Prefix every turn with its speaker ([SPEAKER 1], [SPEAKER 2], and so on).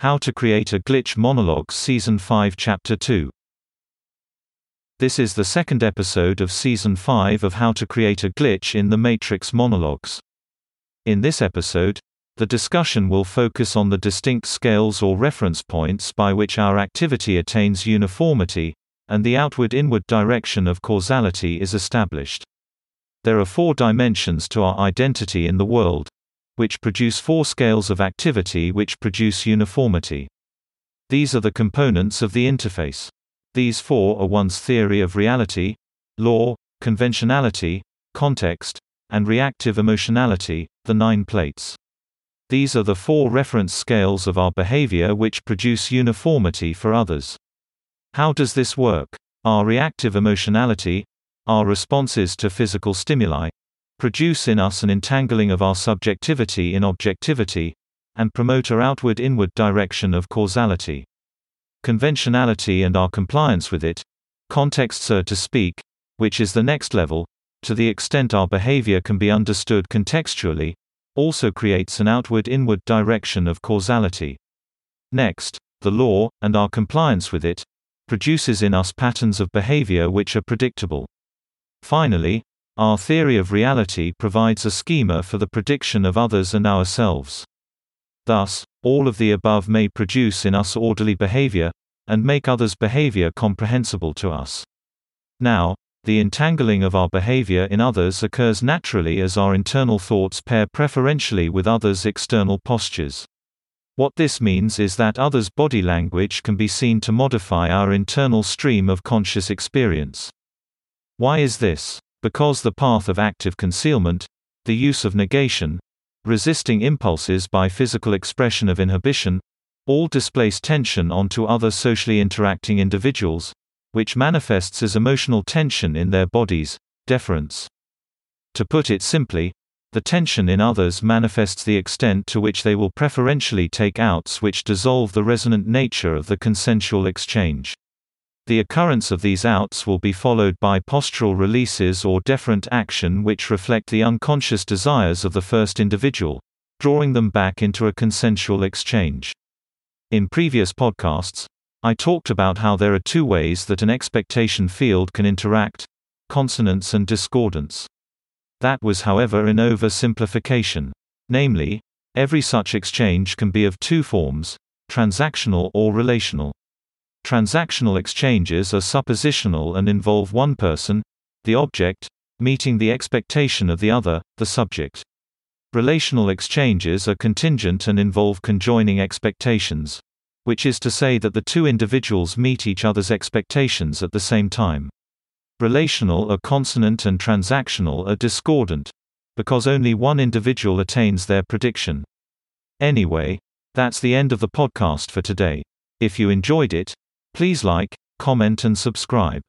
[SPEAKER 1] How to Create a Glitch Monologues Season 5 Chapter 2 This is the second episode of Season 5 of How to Create a Glitch in the Matrix Monologues. In this episode, the discussion will focus on the distinct scales or reference points by which our activity attains uniformity, and the outward-inward direction of causality is established. There are four dimensions to our identity in the world, which produce four scales of activity which produce uniformity. These are the components of the interface. These four are one's theory of reality, law, conventionality, context, and reactive emotionality, the nine plates. These are the four reference scales of our behavior which produce uniformity for others. How does this work? Our reactive emotionality, our responses to physical stimuli, produce in us an entangling of our subjectivity in objectivity, and promote our outward-inward direction of causality. Conventionality and our compliance with it, context so to speak, which is the next level, to the extent our behavior can be understood contextually, also creates an outward-inward direction of causality. Next, the law, and our compliance with it, produces in us patterns of behavior which are predictable. Finally, our theory of reality provides a schema for the prediction of others and ourselves. Thus, all of the above may produce in us orderly behavior, and make others' behavior comprehensible to us. Now, the entangling of our behavior in others occurs naturally as our internal thoughts pair preferentially with others' external postures. What this means is that others' body language can be seen to modify our internal stream of conscious experience. Why is this? Because the path of active concealment, the use of negation, resisting impulses by physical expression of inhibition, all displace tension onto other socially interacting individuals, which manifests as emotional tension in their bodies, deference. To put it simply, the tension in others manifests the extent to which they will preferentially take outs which dissolve the resonant nature of the consensual exchange. The occurrence of these outs will be followed by postural releases or deferent action which reflect the unconscious desires of the first individual, drawing them back into a consensual exchange. In previous podcasts, I talked about how there are two ways that an expectation field can interact consonance and discordance. That was, however, an oversimplification. Namely, every such exchange can be of two forms transactional or relational. Transactional exchanges are suppositional and involve one person, the object, meeting the expectation of the other, the subject. Relational exchanges are contingent and involve conjoining expectations, which is to say that the two individuals meet each other's expectations at the same time. Relational are consonant and transactional are discordant, because only one individual attains their prediction. Anyway, that's the end of the podcast for today. If you enjoyed it, Please like, comment and subscribe.